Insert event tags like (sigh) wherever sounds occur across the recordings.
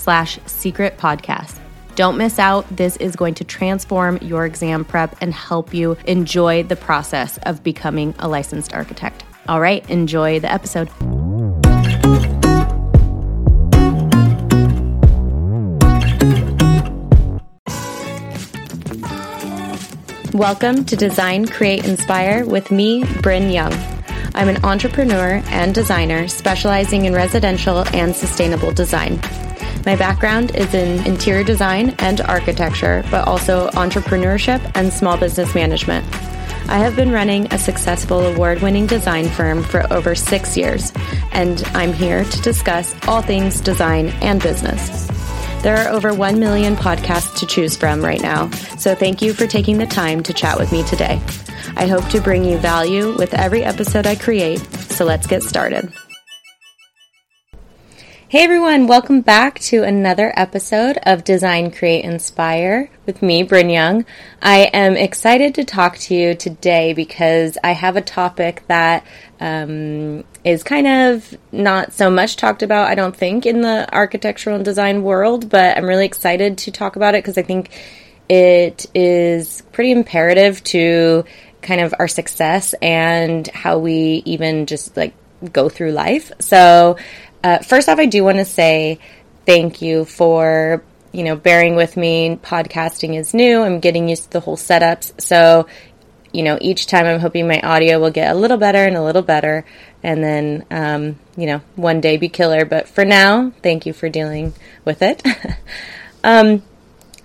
slash secret podcast. Don't miss out. This is going to transform your exam prep and help you enjoy the process of becoming a licensed architect. All right, enjoy the episode. Welcome to Design, Create, Inspire with me, Bryn Young. I'm an entrepreneur and designer specializing in residential and sustainable design. My background is in interior design and architecture, but also entrepreneurship and small business management. I have been running a successful award winning design firm for over six years, and I'm here to discuss all things design and business. There are over 1 million podcasts to choose from right now, so thank you for taking the time to chat with me today. I hope to bring you value with every episode I create, so let's get started. Hey everyone, welcome back to another episode of Design, Create, Inspire with me, Bryn Young. I am excited to talk to you today because I have a topic that um, is kind of not so much talked about, I don't think, in the architectural and design world, but I'm really excited to talk about it because I think it is pretty imperative to kind of our success and how we even just like go through life. So, uh, first off, I do want to say thank you for you know bearing with me. Podcasting is new. I'm getting used to the whole setups, so you know each time I'm hoping my audio will get a little better and a little better, and then um, you know one day be killer. But for now, thank you for dealing with it. (laughs) um,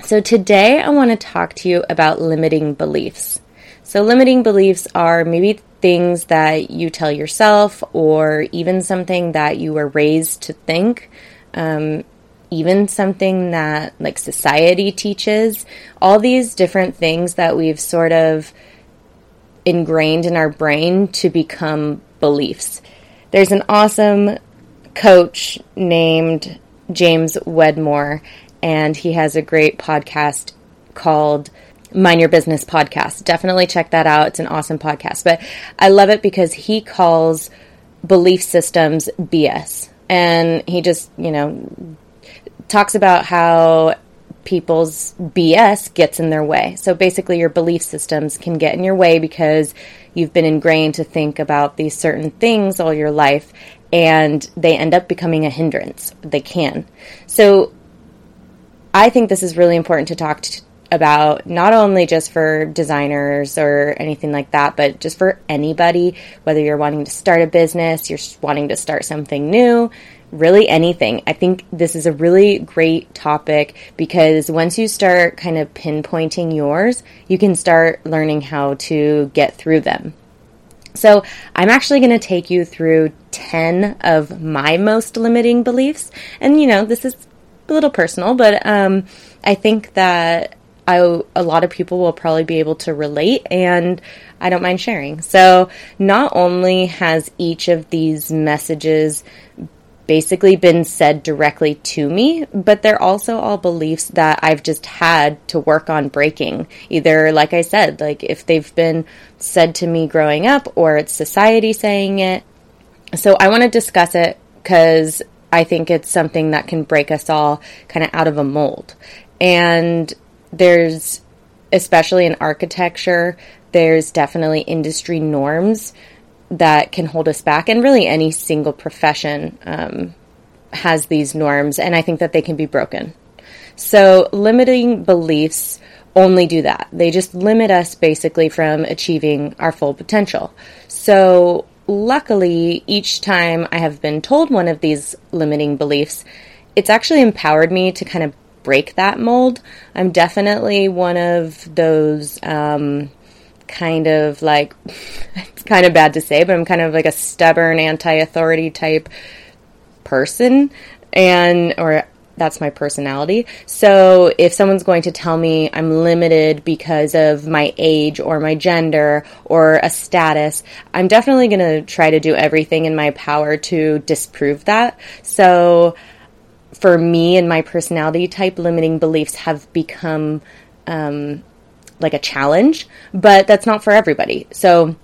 so today I want to talk to you about limiting beliefs. So limiting beliefs are maybe things that you tell yourself or even something that you were raised to think. Um, even something that like society teaches, all these different things that we've sort of ingrained in our brain to become beliefs. There's an awesome coach named James Wedmore, and he has a great podcast called Mind Your Business podcast. Definitely check that out. It's an awesome podcast. But I love it because he calls belief systems BS. And he just, you know, talks about how people's BS gets in their way. So basically, your belief systems can get in your way because you've been ingrained to think about these certain things all your life and they end up becoming a hindrance. They can. So I think this is really important to talk to, about not only just for designers or anything like that, but just for anybody, whether you're wanting to start a business, you're wanting to start something new, really anything. I think this is a really great topic because once you start kind of pinpointing yours, you can start learning how to get through them. So, I'm actually going to take you through 10 of my most limiting beliefs. And, you know, this is a little personal, but um, I think that I, a lot of people will probably be able to relate and I don't mind sharing. So, not only has each of these messages basically been said directly to me, but they're also all beliefs that I've just had to work on breaking. Either, like I said, like if they've been said to me growing up or it's society saying it. So, I want to discuss it because I think it's something that can break us all kind of out of a mold. And there's especially in architecture, there's definitely industry norms that can hold us back, and really any single profession um, has these norms, and I think that they can be broken. So, limiting beliefs only do that. They just limit us basically from achieving our full potential. So, luckily, each time I have been told one of these limiting beliefs, it's actually empowered me to kind of break that mold. I'm definitely one of those um, kind of like, (laughs) it's kind of bad to say, but I'm kind of like a stubborn anti authority type person. And, or that's my personality. So if someone's going to tell me I'm limited because of my age or my gender or a status, I'm definitely going to try to do everything in my power to disprove that. So for me and my personality type, limiting beliefs have become um, like a challenge, but that's not for everybody. So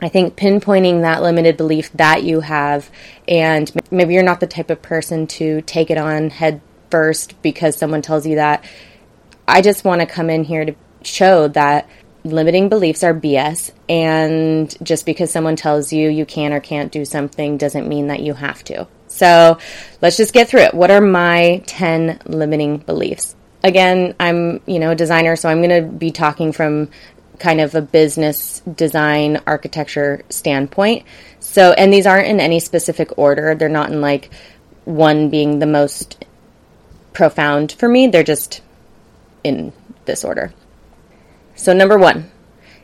I think pinpointing that limited belief that you have, and maybe you're not the type of person to take it on head first because someone tells you that. I just want to come in here to show that limiting beliefs are BS, and just because someone tells you you can or can't do something doesn't mean that you have to. So let's just get through it. What are my 10 limiting beliefs? Again, I'm, you know, a designer, so I'm going to be talking from kind of a business design architecture standpoint. So, and these aren't in any specific order. They're not in like one being the most profound for me. They're just in this order. So, number one,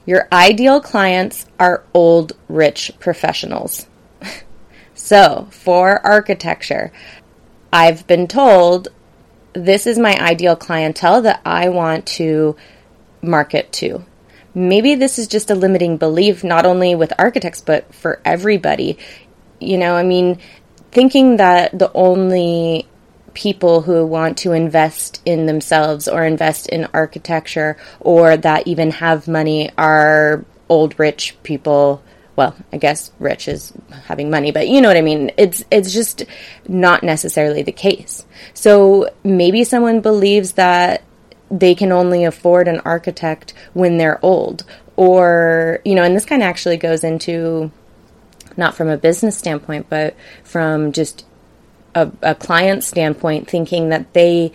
your ideal clients are old, rich professionals. So, for architecture, I've been told this is my ideal clientele that I want to market to. Maybe this is just a limiting belief, not only with architects, but for everybody. You know, I mean, thinking that the only people who want to invest in themselves or invest in architecture or that even have money are old rich people well i guess rich is having money but you know what i mean. It's it's just not necessarily the case. So maybe someone believes that they can only afford an architect when they're old. Or you know and this kind of actually goes into not from a business standpoint but from just a, a client standpoint thinking that they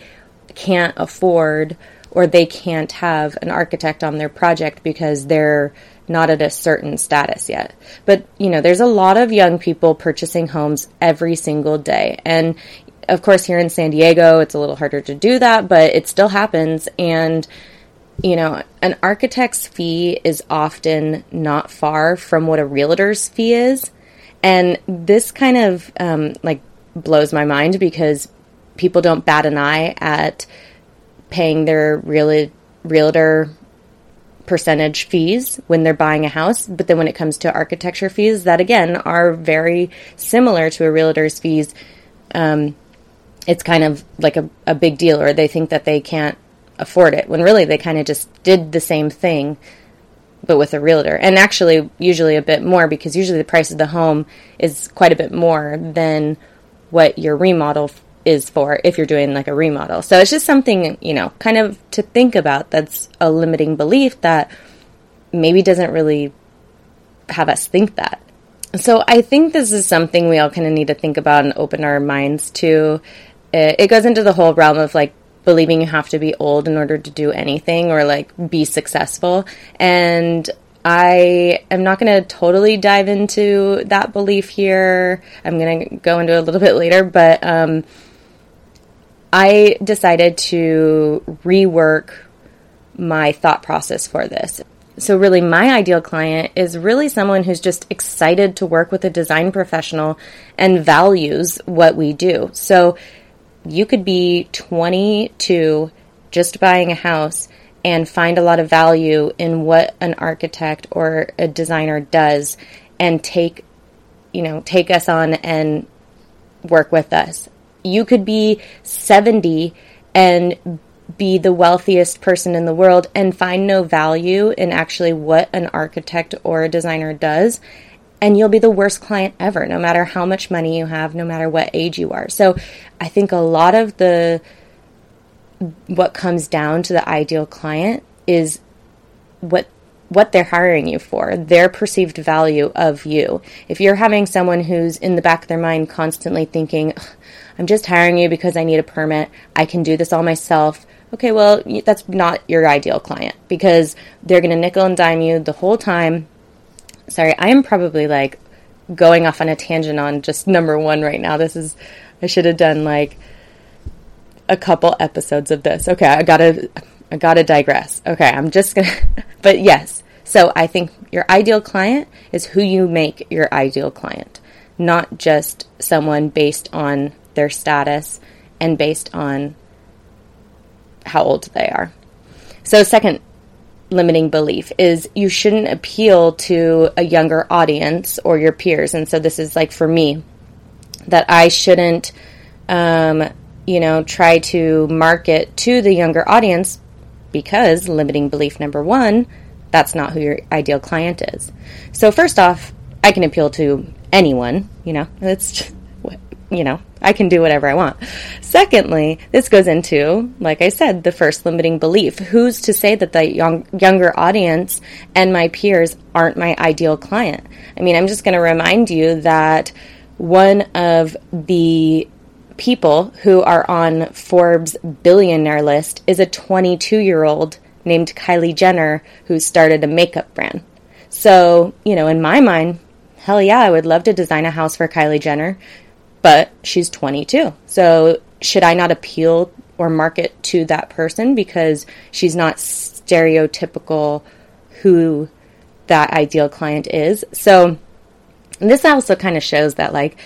can't afford or they can't have an architect on their project because they're not at a certain status yet. But, you know, there's a lot of young people purchasing homes every single day. And of course, here in San Diego, it's a little harder to do that, but it still happens. And, you know, an architect's fee is often not far from what a realtor's fee is. And this kind of um, like blows my mind because people don't bat an eye at paying their real, realtor percentage fees when they're buying a house. But then when it comes to architecture fees, that again are very similar to a realtor's fees. Um, it's kind of like a, a big deal, or they think that they can't afford it when really they kind of just did the same thing but with a realtor. And actually, usually a bit more because usually the price of the home is quite a bit more than what your remodel is for if you're doing like a remodel. So it's just something, you know, kind of to think about that's a limiting belief that maybe doesn't really have us think that. So I think this is something we all kind of need to think about and open our minds to. It, goes into the whole realm of like believing you have to be old in order to do anything or like be successful. And I am not going to totally dive into that belief here. I'm going to go into a little bit later, but um, I decided to rework my thought process for this. So, really, my ideal client is really someone who's just excited to work with a design professional and values what we do. So, you could be 22, just buying a house, and find a lot of value in what an architect or a designer does and take you know take us on and work with us you could be 70 and be the wealthiest person in the world and find no value in actually what an architect or a designer does and you'll be the worst client ever no matter how much money you have no matter what age you are so i think a lot of the what comes down to the ideal client is what what they're hiring you for, their perceived value of you. If you're having someone who's in the back of their mind constantly thinking, I'm just hiring you because I need a permit. I can do this all myself. Okay, well, that's not your ideal client because they're going to nickel and dime you the whole time. Sorry, I am probably like going off on a tangent on just number one right now. This is, I should have done like a couple episodes of this. Okay, I gotta, I gotta digress. Okay, I'm just gonna, (laughs) but yes. So I think your ideal client is who you make your ideal client, not just someone based on their status and based on how old they are. So, second limiting belief is you shouldn't appeal to a younger audience or your peers. And so, this is like for me that I shouldn't, um, you know, try to market to the younger audience because limiting belief number one, that's not who your ideal client is. So, first off, I can appeal to anyone, you know, it's, (laughs) you know, I can do whatever I want. Secondly, this goes into, like I said, the first limiting belief. Who's to say that the young, younger audience and my peers aren't my ideal client? I mean, I'm just going to remind you that one of the people who are on Forbes billionaire list is a 22 year old named Kylie Jenner who started a makeup brand. So, you know, in my mind, hell yeah, I would love to design a house for Kylie Jenner but she's 22. So should I not appeal or market to that person because she's not stereotypical who that ideal client is? So this also kind of shows that like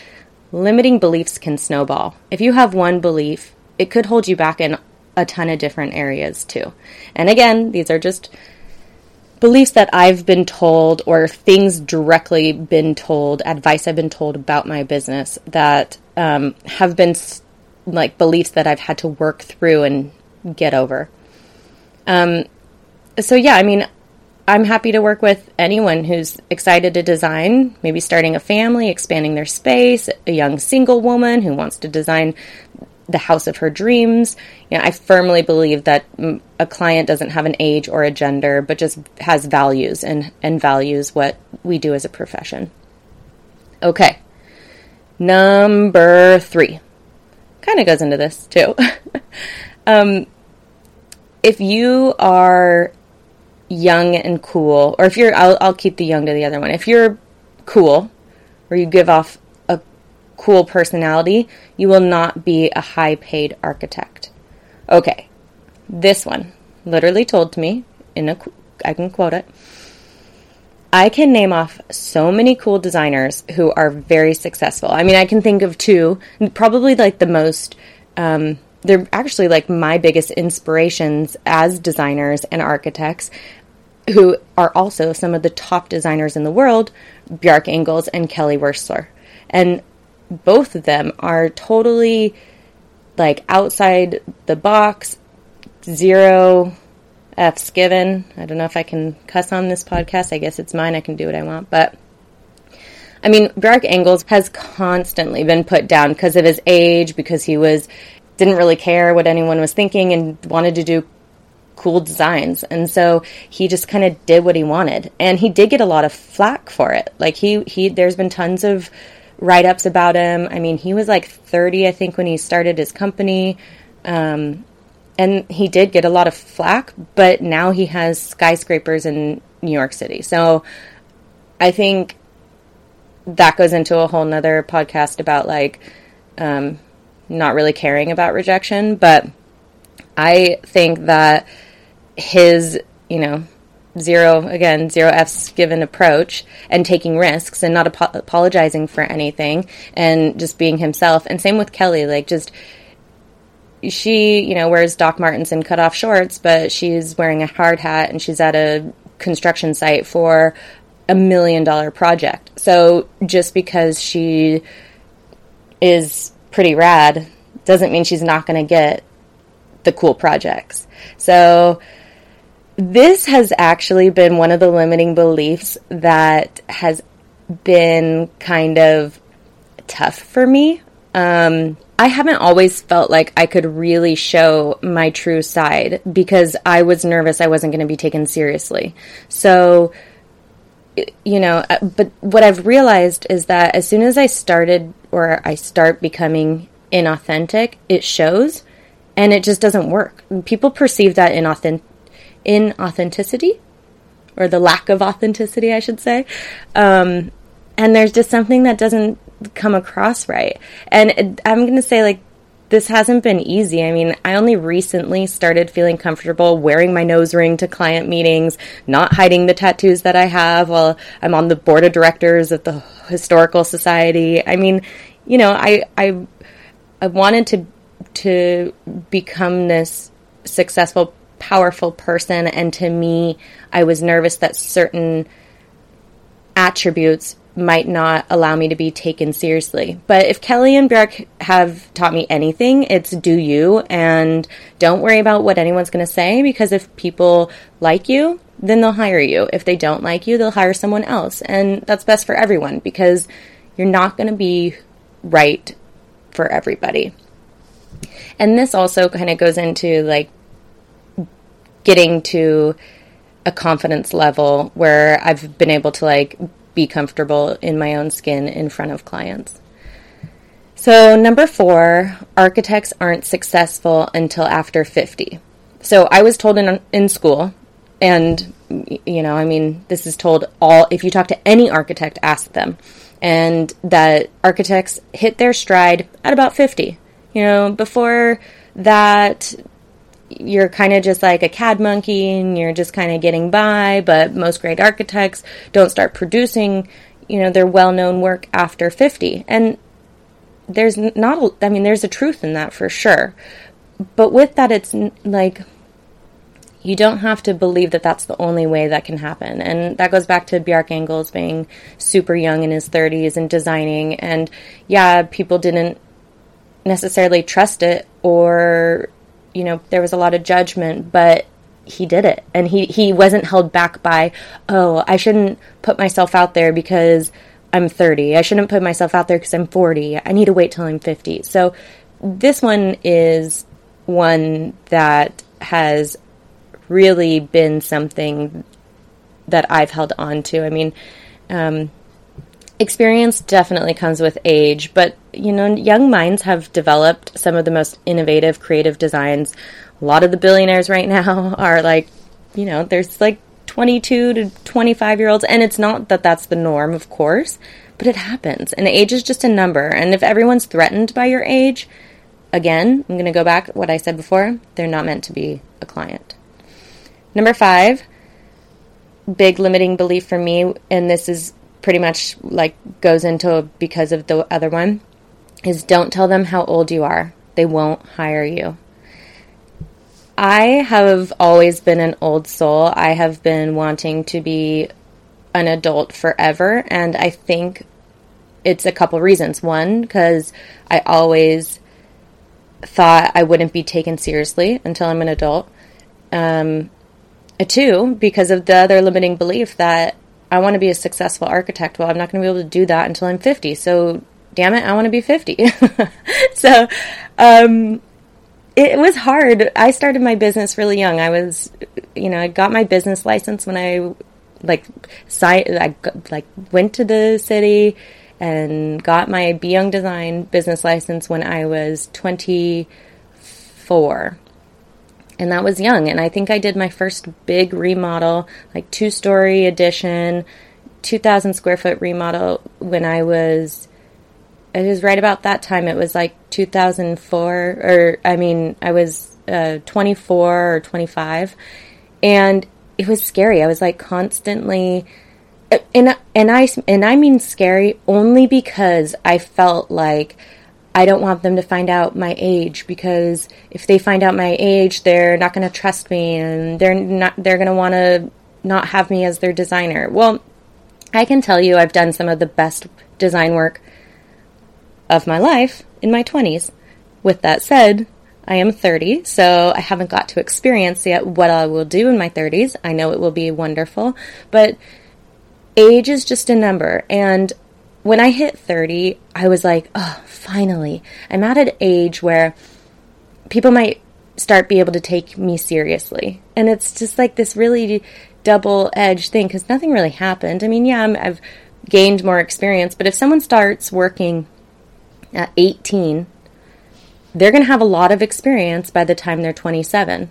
limiting beliefs can snowball. If you have one belief, it could hold you back in a ton of different areas too. And again, these are just beliefs that I've been told or things directly been told, advice I've been told about my business that um, have been like beliefs that I've had to work through and get over. Um, so yeah, I mean, I'm happy to work with anyone who's excited to design, maybe starting a family, expanding their space, a young single woman who wants to design the house of her dreams. You know, I firmly believe that a client doesn't have an age or a gender, but just has values and, and values what we do as a profession. Okay. Number three kind of goes into this too. (laughs) um, if you are young and cool, or if you're, I'll, I'll keep the young to the other one. If you're cool, or you give off cool personality, you will not be a high paid architect. Okay, this one literally told to me in a I can quote it. I can name off so many cool designers who are very successful. I mean, I can think of two, probably like the most. Um, they're actually like my biggest inspirations as designers and architects, who are also some of the top designers in the world, Bjarke Ingels and Kelly Wearstler. And both of them are totally like outside the box, zero F's given. I don't know if I can cuss on this podcast. I guess it's mine. I can do what I want. But I mean, Bjarke Ingels has constantly been put down because of his age, because he was didn't really care what anyone was thinking and wanted to do cool designs. And so he just kind of did what he wanted. And he did get a lot of flack for it. Like he he there's been tons of write ups about him. I mean, he was like 30, I think, when he started his company. Um, and he did get a lot of flack, but now he has skyscrapers in New York City. So I think that goes into a whole nother podcast about like um, not really caring about rejection. But I think that his, you know, zero again zero f's given approach and taking risks and not ap- apologizing for anything and just being himself. And same with kelly like just she you know wears doc martens and cut off shorts but she's wearing a hard hat and she's at a construction site for a million dollar project. So just because she is pretty rad doesn't mean she's not going to get the cool projects. So this has actually been one of the limiting beliefs that has been kind of tough for me. Um, I haven't always felt like I could really show my true side because I was nervous I wasn't going to be taken seriously. So, you know, uh, but what I've realized is that as soon as I started or I start becoming inauthentic, it shows and it just doesn't work. People perceive that inauthentic inauthenticity or the lack of authenticity, I should say. Um, and there's just something that doesn't come across right. And I'm going to say, like, this hasn't been easy. I mean, I only recently started feeling comfortable wearing my nose ring to client meetings, not hiding the tattoos that I have while I'm on the board of directors of the Historical Society. I mean, you know, I I I wanted to to become this successful, powerful person and to me, I was nervous that certain attributes might not allow me to be taken seriously. But if Kelly and Bjarke have taught me anything, it's do you and don't worry about what anyone's going to say because if people like you, then they'll hire you. If they don't like you, they'll hire someone else. And that's best for everyone because you're not going to be right for everybody. And this also kind of goes into like getting to a confidence level where I've been able to like be comfortable in my own skin in front of clients. So, number four, architects aren't successful until after 50. So, I was told in, in school, and you know, I mean, this is told all, if you talk to any architect, ask them, and that architects hit their stride at about 50. You know, before that, you're kind of just like a CAD monkey and you're just kind of getting by, but most great architects don't start producing, you know, their well-known work after 50. And there's not I mean there's a truth in that for sure. But with that it's like you don't have to believe that that's the only way that can happen. And that goes back to Bjarke Ingels being super young in his 30s and designing and yeah, people didn't necessarily trust it or you know, there was a lot of judgment, but he did it. And he, he wasn't held back by, oh, I shouldn't put myself out there because I'm 30. I shouldn't put myself out there because I'm 40. I need to wait till I'm 50. So this one is one that has really been something that I've held on to. I mean, um, experience definitely comes with age, but you know, young minds have developed some of the most innovative, creative designs. A lot of the billionaires right now (laughs) are like, you know, there's like 22 to 25 year olds, and it's not that that's the norm, of course, but it happens. And age is just a number. And if everyone's threatened by your age, again, I'm going to go back what I said before, they're not meant to be a client. Number five, big limiting belief for me, and this is pretty much like goes into because of the other one is don't tell them how old you are. They won't hire you. I have always been an old soul. I have been wanting to be an adult forever, and I think it's a couple reasons. One, because I always thought I wouldn't be taken seriously until I'm an adult. Um, two, because of the other limiting belief that I want to be a successful architect. Well, I'm not going to be able to do that until I'm 50. So, damn it, I want to be 50. (laughs) so, um, it was hard. I started my business really young. I was, you know, I got my business license when I like si- I like went to the city and got my Be Young Design business license when I was 24 and that was young. And I think I did my first big remodel, like two story addition, 2,000 square foot remodel when I was, it was right about that time. It was like 2004, or I mean, I was uh, 24 or 25. And it was scary. I was like constantly, and and I and I mean scary only because I felt like I don't want them to find out my age because if they find out my age, they're not going to trust me and they're not they're going to want to not have me as their designer. Well, I can tell you I've done some of the best design work of my life in my 20s. With that said, I am 30, so I haven't got to experience yet what I will do in my 30s. I know it will be wonderful, but age is just a number and when I hit 30, I was like, oh, finally. I'm at an age where people might start be able to take me seriously. And it's just like this really double edged thing because nothing really happened. I mean, yeah, i have gained more experience, but if someone starts working at 18 they're going to have a lot of experience by the time they're 27.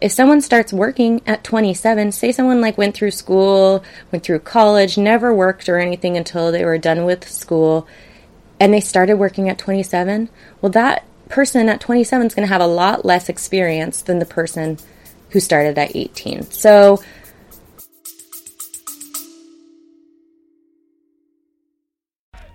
If someone starts working at 27, say someone like went through school, went through college, never worked or anything until they were done with school, and they started working at 27, well, that person at 27 is going to have a lot less experience than the person who started at 18. So,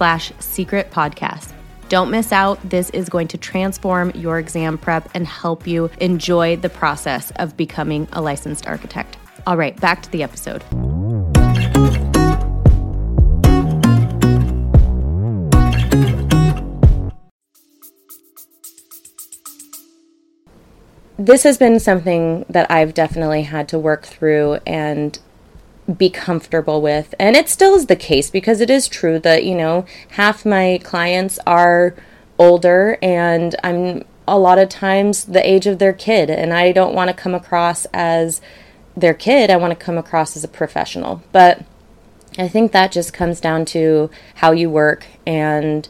slash secret podcast. Don't miss out. This is going to transform your exam prep and help you enjoy the process of becoming a licensed architect. All right, back to the episode. This has been something that I've definitely had to work through and be comfortable with. And it still is the case because it is true that, you know, half my clients are older and I'm a lot of times the age of their kid and I don't want to come across as their kid. I want to come across as a professional. But I think that just comes down to how you work and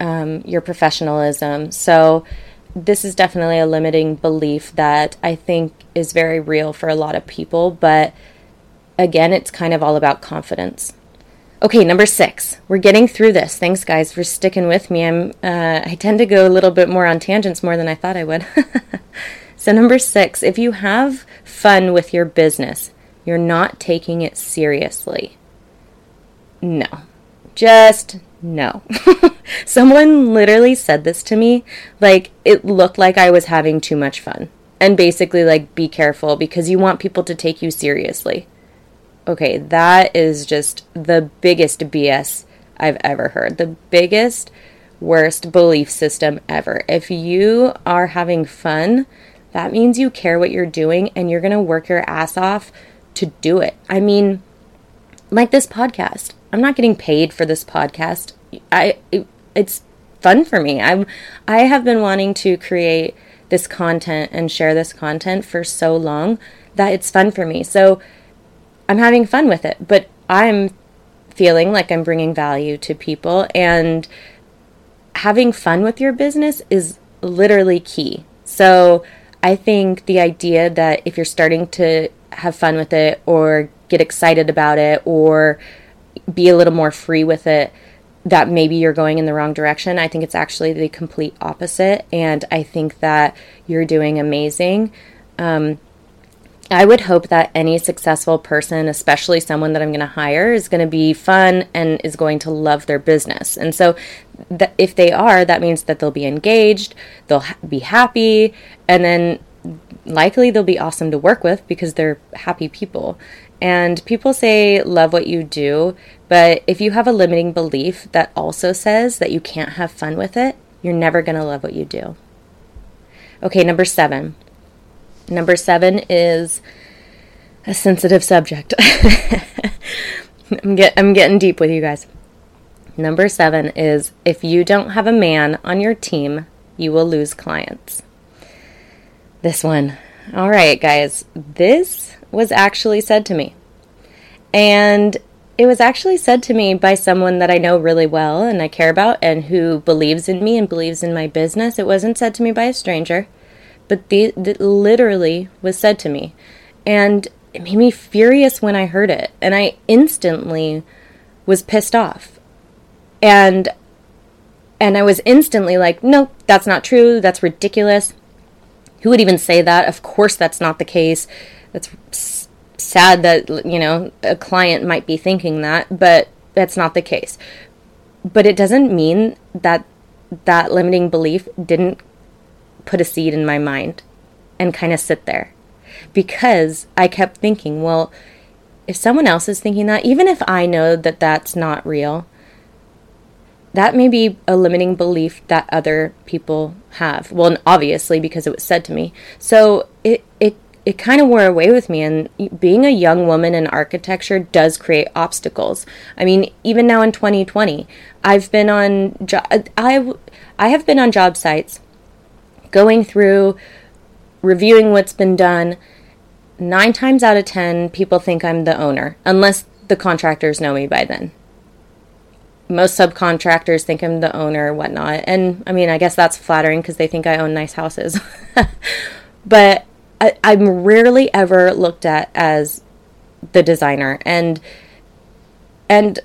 um, your professionalism. So, this is definitely a limiting belief that I think is very real for a lot of people, but again, it's kind of all about confidence. Okay, number six. We're getting through this. Thanks, guys, for sticking with me. I'm uh, I tend to go a little bit more on tangents more than I thought I would. (laughs) so number six, if you have fun with your business, you're not taking it seriously. No, just no. (laughs) Someone literally said this to me. Like it looked like I was having too much fun, and basically like be careful because you want people to take you seriously. Okay, that is just the biggest BS I've ever heard. The biggest, worst belief system ever. If you are having fun, that means you care what you're doing and you're going to work your ass off to do it. I mean, like this podcast. I'm not getting paid for this podcast. I it, it's fun for me. I'm I have been wanting to create this content and share this content for so long that it's fun for me. So I'm having fun with it, but I'm feeling like I'm bringing value to people and having fun with your business is literally key. So I think the idea that if you're starting to have fun with it or get excited about it or be a little more free with it, that maybe you're going in the wrong direction. I think it's actually the complete opposite. And I think that you're doing amazing. Um, I would hope that any successful person, especially someone that I'm going to hire, is going to be fun and is going to love their business. And so, th- if they are, that means that they'll be engaged, they'll ha- be happy, and then likely they'll be awesome to work with because they're happy people. And people say, love what you do, but if you have a limiting belief that also says that you can't have fun with it, you're never going to love what you do. Okay, number seven Number seven is a sensitive subject. (laughs) I'm, get, I'm getting deep with you guys. Number seven is if you don't have a man on your team, you will lose clients. This one. All right, guys. This was actually said to me. And it was actually said to me by someone that I know really well and I care about and who believes in me and believes in my business. It wasn't said to me by a stranger but the, literally was said to me. And it made me furious when I heard it. And I instantly was pissed off. And and I was instantly like, "No, that's not true. That's ridiculous." Who would even say that? Of course, that's not the case. That's sad that, you know, a client might be thinking that, but that's not the case. But it doesn't mean that that limiting belief didn't put a seed in my mind and kind of sit there because I kept thinking, well, if someone else is thinking that, even if I know that that's not real, that may be a limiting belief that other people have. Well, obviously because it was said to me. So it it it kind of wore away with me and being a young woman in architecture does create obstacles. I mean, even now in 2020, I've been on jo- I I have been on job sites going through reviewing what's been done. 9 times out of 10 people think I'm the owner unless the contractors know me by then most subcontractors think I'm the owner, whatnot. And I mean, I guess that's flattering because they think I own nice houses. (laughs) but I, I'm rarely ever looked at as the designer, and and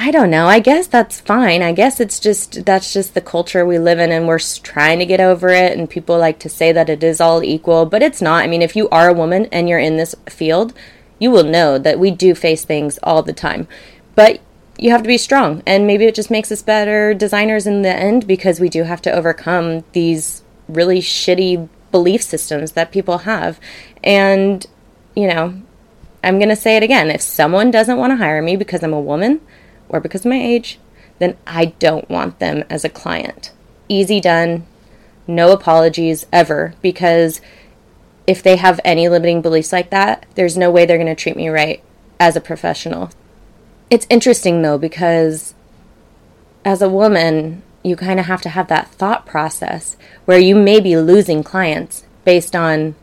I don't know. I guess that's fine. I guess it's just that's just the culture we live in, and we're trying to get over it. And people like to say that it is all equal, but it's not. I mean, if you are a woman and you're in this field, you will know that we do face things all the time. But you have to be strong. And maybe it just makes us better designers in the end because we do have to overcome these really shitty belief systems that people have. And, you know, I'm going to say it again. If someone doesn't want to hire me because I'm a woman or because of my age, then I don't want them as a client. Easy done. No apologies ever because if they have any limiting beliefs like that, there's no way they're going to treat me right as a professional. It's interesting though because as a woman, you kind of have to have that thought process where you may be losing clients based on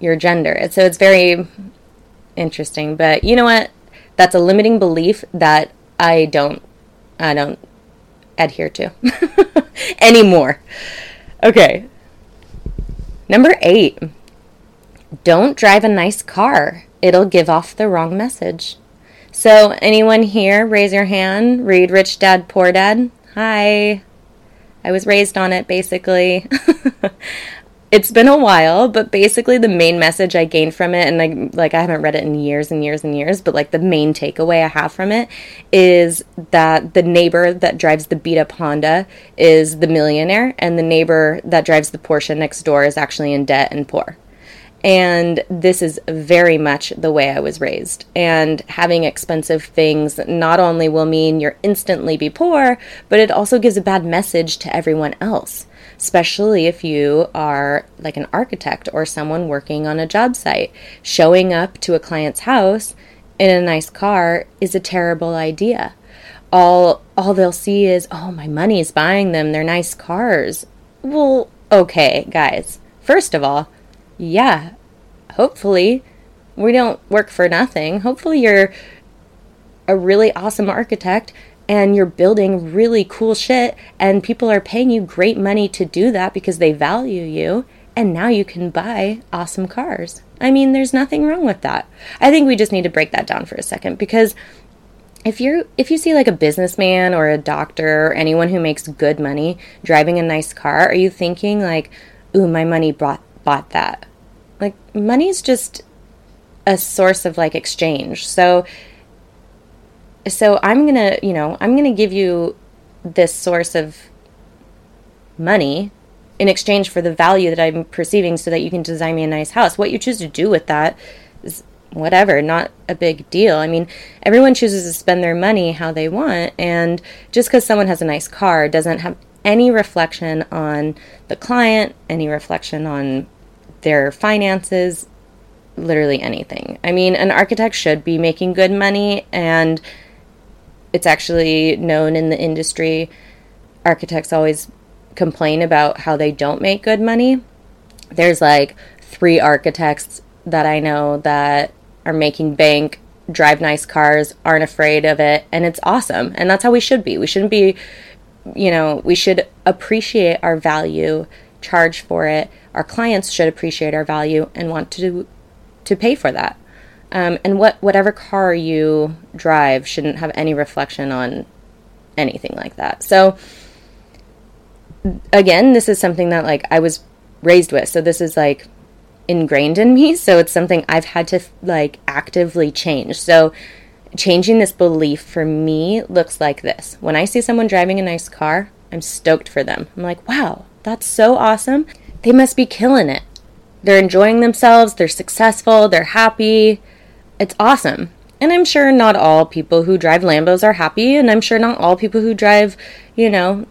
your gender. So it's very interesting, but you know what? That's a limiting belief that I don't I don't adhere to (laughs) anymore. Okay. Number 8. Don't drive a nice car. It'll give off the wrong message. So, anyone here, raise your hand. Read Rich Dad Poor Dad. Hi. I was raised on it, basically. (laughs) it's been a while, but basically the main message I gained from it, and like, like I haven't read it in years and years and years, but like the main takeaway I have from it is that the neighbor that drives the beat up Honda is the millionaire, and the neighbor that drives the Porsche next door is actually in debt and poor. And this is very much the way I was raised. And having expensive things not only will mean you'll instantly be poor, but it also gives a bad message to everyone else, especially if you are like an architect or someone working on a job site. Showing up to a client's house in a nice car is a terrible idea. All all they'll see is, "Oh, my money's buying them their nice cars." Well, okay, guys. First of all, yeah, hopefully we don't work for nothing. Hopefully you're a really awesome architect and you're building really cool shit and people are paying you great money to do that because they value you and now you can buy awesome cars. I mean, there's nothing wrong with that. I think we just need to break that down for a second because if you're if you see like a businessman or a doctor or anyone who makes good money driving a nice car, are you thinking like, "Ooh, my money bought bought that." like money's just a source of like exchange. So so I'm to, you know, I'm to give you this source of money in exchange for the value that I'm perceiving so that you can design me a nice house. What you choose to do with that is whatever, not a big deal. I mean, everyone chooses to spend their money how they want, and just because someone has a nice car doesn't have any reflection on the client, any reflection on their finances, literally anything. I mean, an architect should be making good money, and it's actually known in the industry. Architects always complain about how they don't make good money. There's like three architects that I know that are making bank, drive nice cars, aren't afraid of it, and it's awesome. And that's how we should be. We shouldn't be, you know, we should appreciate our value, charge for it, our clients should appreciate our value and want to to pay for that. Um, and what whatever car you drive shouldn't have any reflection on anything like that. So again, this is something that like I was raised with. So this is like ingrained in me. So it's something I've had to like actively change. So changing this belief for me looks like this. When I see someone driving a nice car, I'm stoked for them. I'm like, wow, that's so awesome. They must be killing it. They're enjoying themselves, they're successful, they're happy. It's awesome. And I'm sure not all people who drive Lambos are happy, and I'm sure not all people who drive, you know,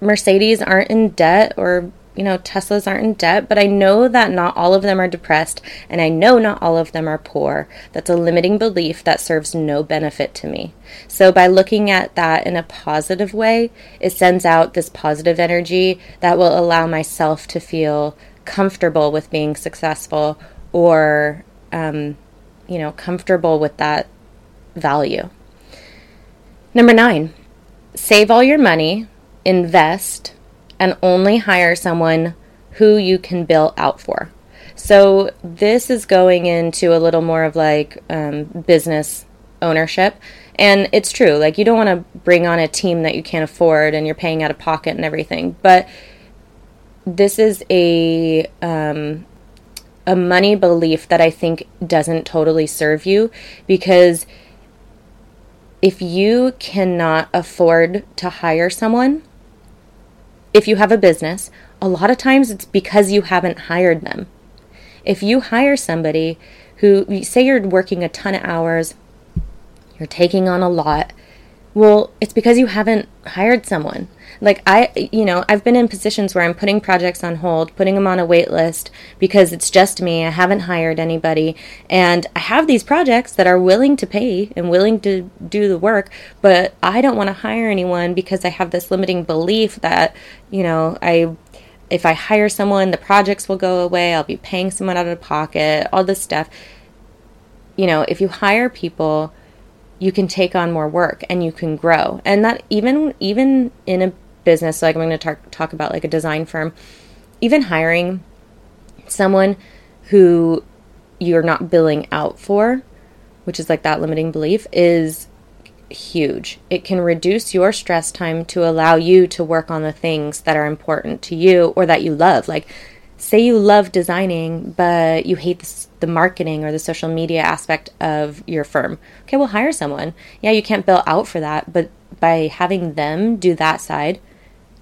Mercedes aren't in debt or you know, Teslas aren't in debt, but I know that not all of them are depressed, and I know not all of them are poor. That's a limiting belief that serves no benefit to me. So, by looking at that in a positive way, it sends out this positive energy that will allow myself to feel comfortable with being successful or, um, you know, comfortable with that value. Number nine, save all your money, invest, and only hire someone who you can bill out for. So this is going into a little more of like um, business ownership. And it's true, like you don't want to bring on a team that you can't afford and you're paying out of pocket and everything. But this is a um, a money belief that I think doesn't totally serve you because if you cannot afford to hire someone, if you have a business, a lot of times it's because you haven't hired them. If you hire somebody who, say you're working a ton of hours, you're taking on a lot, well, it's because you haven't hired someone. Like I, you know, I've been in positions where I'm putting projects on hold, putting them on a wait list because it's just me. I haven't hired anybody, and I have these projects that are willing to pay and willing to do the work, but I don't want to hire anyone because I have this limiting belief that, you know, I if I hire someone, the projects will go away. I'll be paying someone out of pocket, all this stuff. You know, if you hire people, you can take on more work and you can grow. And that even even in a business, like I'm going to talk talk about like a design firm, even hiring someone who you're not billing out for, which is like that limiting belief, is huge. It can reduce your stress time to allow you to work on the things that are important to you or that you love. Like say you love designing, but you hate the, the, marketing or the social media aspect of your firm. Okay, we'll hire someone. Yeah, you can't bill out for that, but by having them do that side,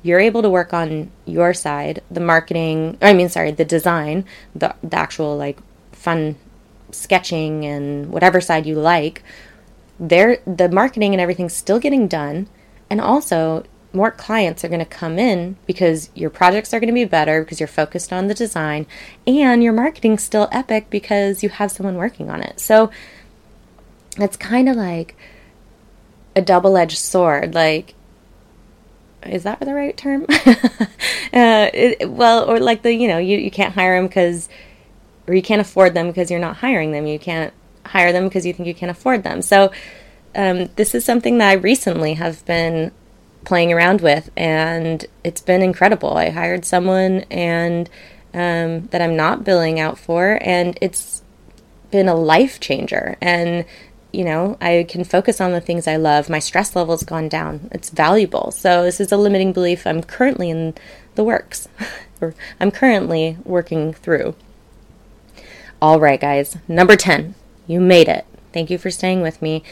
you're able to work on your side, the marketing, I mean, sorry, the design, the, the actual like fun sketching and whatever side you like. There, the marketing and everything's still getting done. And also, more clients are going to come in because your projects are going to be better because you're focused on the design and your marketing's still epic because you have someone working on it. So it's kind of like a double-edged sword like is that the right term? (laughs) uh, it, well, or like the you know you, you can't hire them because or you can't afford them because you're not hiring them. You can't hire them because you think you can't afford them. So um, this is something that I recently have been playing around with, and it's been incredible. I hired someone and um, that I'm not billing out for, and it's been a life changer. And you know, I can focus on the things I love. My stress level's gone down. It's valuable. So this is a limiting belief I'm currently in the works, (laughs) or I'm currently working through. All right, guys. Number 10. You made it. Thank you for staying with me.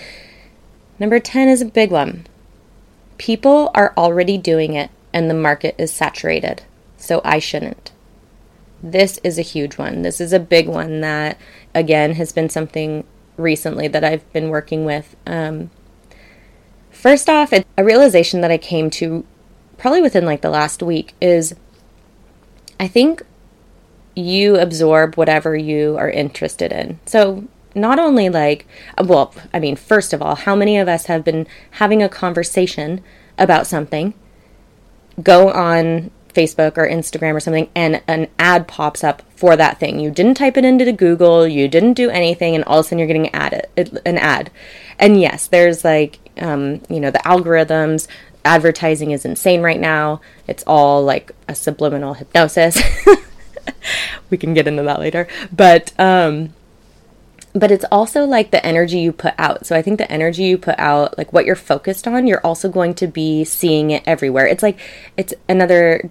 Number 10 is a big one. People are already doing it and the market is saturated, so I shouldn't. This is a huge one. This is a big one that, again, has been something recently that I've been working with. Um, first off, a realization that I came to probably within like the last week is I think you absorb whatever you are interested in. So not only like, well, I mean, first of all, how many of us have been having a conversation about something, go on Facebook or Instagram or something, and an ad pops up for that thing. You didn't type it into Google, you didn't do anything, and all of a sudden you're getting ad, an ad. And yes, there's like, um, you know, the algorithms, advertising is insane right now. It's all like a subliminal hypnosis. (laughs) we can get into that later. But, um, but it's also like the energy you put out. So I think the energy you put out, like what you're focused on, you're also going to be seeing it everywhere. It's like it's another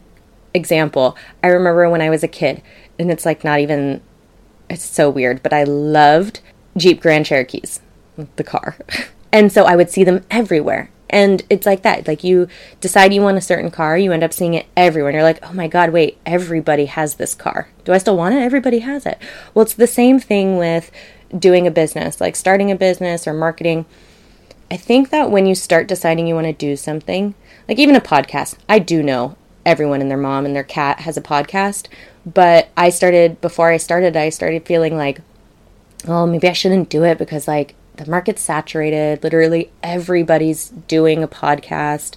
example, I remember when I was a kid, and it's like not even, it's so weird, but I loved Jeep Grand Cherokees, the car. (laughs) and so I would see them everywhere. And it's like that. Like you decide you want a certain car, you end up seeing it everywhere. And you're like, oh my God, wait, everybody has this car. Do I still want it? Everybody has it. Well, it's the same thing with doing a business, like starting a business or marketing. I think that when you start deciding you want to do something, like even a podcast, I do know everyone and their mom and their cat has a podcast. But I started, before I started, I started feeling like, oh, maybe I shouldn't do it because like the market's saturated. Literally everybody's doing a podcast.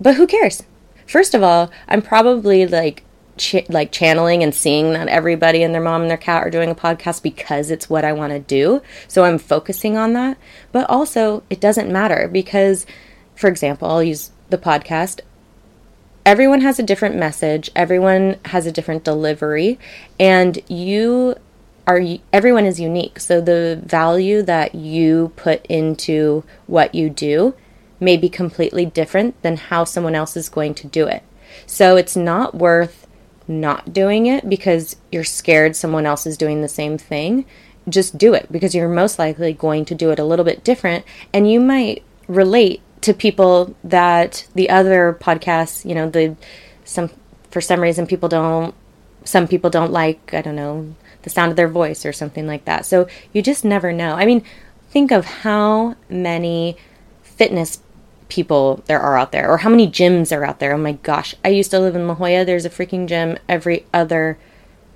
But who cares? First of all, I'm probably like ch- like channeling and seeing that everybody and their mom and their cat are doing a podcast because it's what I want to do. So I'm focusing on that. But also, it doesn't matter because for example, I'll use the podcast everyone has a different message, everyone has a different delivery, and you are everyone is unique. So the value that you put into what you do may be completely different than how someone else is going to do it. So it's not worth not doing it because you're scared someone else is doing the same thing. Just do it because you're most likely going to do it a little bit different and you might relate to people that the other podcasts, you know, the some for some reason people don't some people don't like, I don't know, the sound of their voice or something like that. So you just never know. I mean, think of how many fitness people there are out there or how many gyms are out there. Oh my gosh. I used to live in La Jolla. There's a freaking gym every other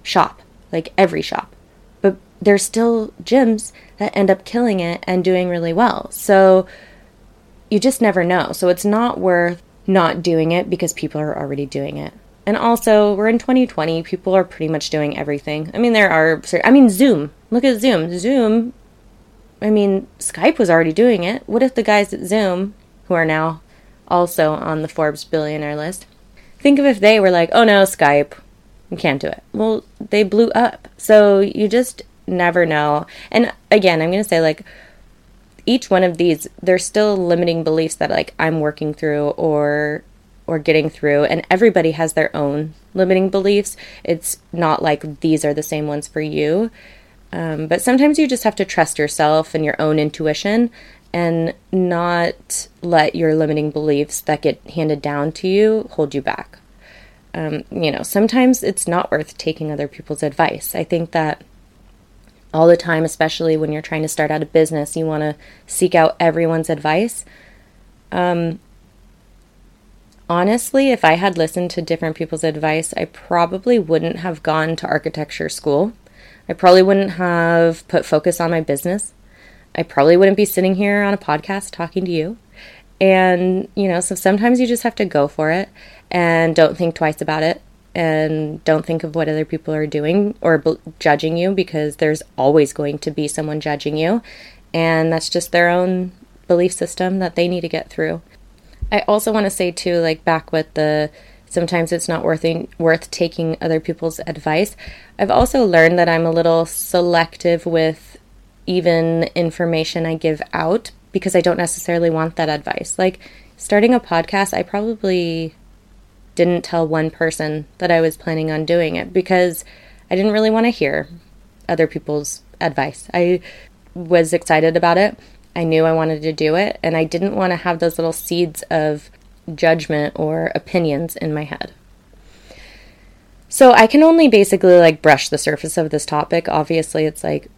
shop, like every shop. But there's still gyms that end up killing it and doing really well. So you just never know. So it's not worth not doing it because people are already doing it. And also, we're in 2020. People are pretty much doing everything. I mean, there are, I mean, Zoom. Look at Zoom. Zoom, I mean, Skype was already doing it. What if the guys at Zoom, who are now also on the Forbes billionaire list, think of if they were like, oh no, Skype, we can't do it. Well, they blew up. So you just never know. And again, I'm going to say, like, each one of these, there's still limiting beliefs that, like, I'm working through or or getting through and everybody has their own limiting beliefs it's not like these are the same ones for you um, but sometimes you just have to trust yourself and your own intuition and not let your limiting beliefs that get handed down to you hold you back um, you know sometimes it's not worth taking other people's advice i think that all the time especially when you're trying to start out a business you want to seek out everyone's advice um, honestly, if I had listened to different people's advice, I probably wouldn't have gone to architecture school. I probably wouldn't have put focus on my business. I probably wouldn't be sitting here on a podcast talking to you. And, you know, so sometimes you just have to go for it and don't think twice about it and don't think of what other people are doing or judging you because there's always going to be someone judging you. And that's just their own belief system that they need to get through. I also want to say too, like back with the sometimes it's not worth worth taking other people's advice. I've also learned that I'm a little selective with even information I give out because I don't necessarily want that advice. Like starting a podcast, I probably didn't tell one person that I was planning on doing it because I didn't really want to hear other people's advice. I was excited about it I knew I wanted to do it, and I didn't want to have those little seeds of judgment or opinions in my head. So I can only basically like brush the surface of this topic. Obviously, it's like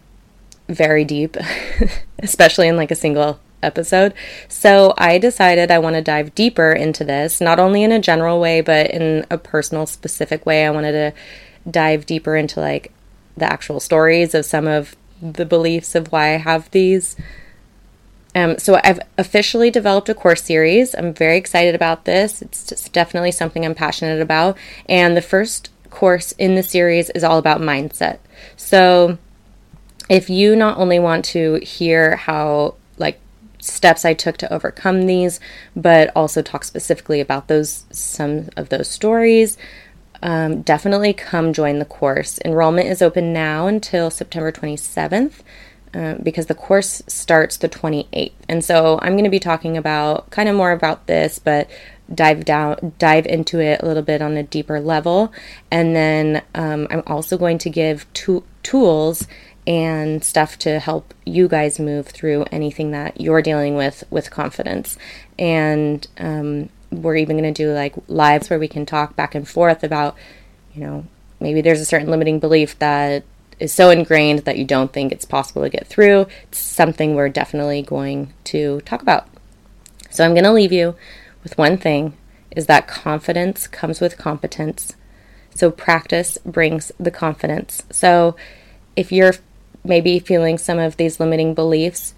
very deep, (laughs) especially in like a single episode. So I decided I want to dive deeper into this, not only in a general way, but in a personal, specific way. I wanted to dive deeper into like the actual stories of some of the beliefs of why I have these um, so I've officially developed a course series. I'm very excited about this. It's definitely something I'm passionate about. And the first course in the series is all about mindset. So if you not only want to hear how like steps I took to overcome these, but also talk specifically about those some of those stories, um, definitely come join the course. Enrollment is open now until September 27th. uh, because the course starts the 28th. And so I'm going to be talking about kind of more about this, but dive down, dive into it a little bit on a deeper level. And then um, I'm also going to give to- tools and stuff to help you guys move through anything that you're dealing with with confidence. And um, we're even going to do like lives where we can talk back and forth about, you know, maybe there's a certain limiting belief that is so ingrained that you don't think it's possible to get through. It's something we're definitely going to talk about. So I'm going to leave you with one thing is that confidence comes with competence. So practice brings the confidence. So if you're maybe feeling some of these limiting beliefs,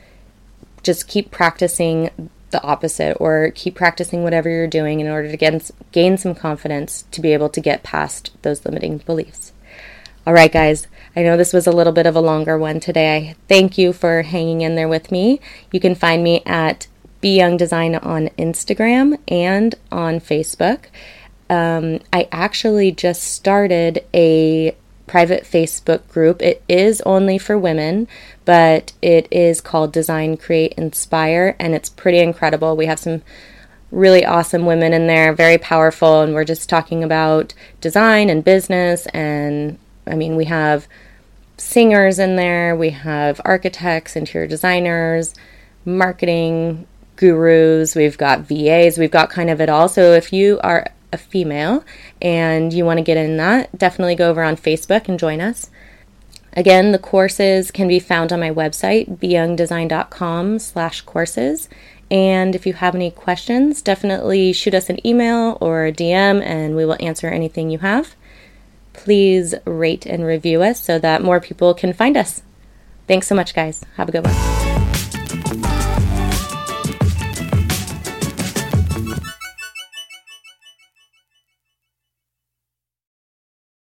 just keep practicing the opposite or keep practicing whatever you're doing in order to get, gain some confidence to be able to get past those limiting beliefs. All right, guys, I know this was a little bit of a longer one today. Thank you for hanging in there with me. You can find me at Be Young Design on Instagram and on Facebook. Um, I actually just started a private Facebook group. It is only for women, but it is called Design, Create, Inspire, and it's pretty incredible. We have some really awesome women in there, very powerful, and we're just talking about design and business. And I mean, we have singers in there, we have architects, interior designers, marketing gurus, we've got VAs, we've got kind of it all. So if you are a female and you want to get in that, definitely go over on Facebook and join us. Again, the courses can be found on my website, beyoungdesign.com slash courses. And if you have any questions, definitely shoot us an email or a DM and we will answer anything you have. Please rate and review us so that more people can find us. Thanks so much, guys. Have a good one.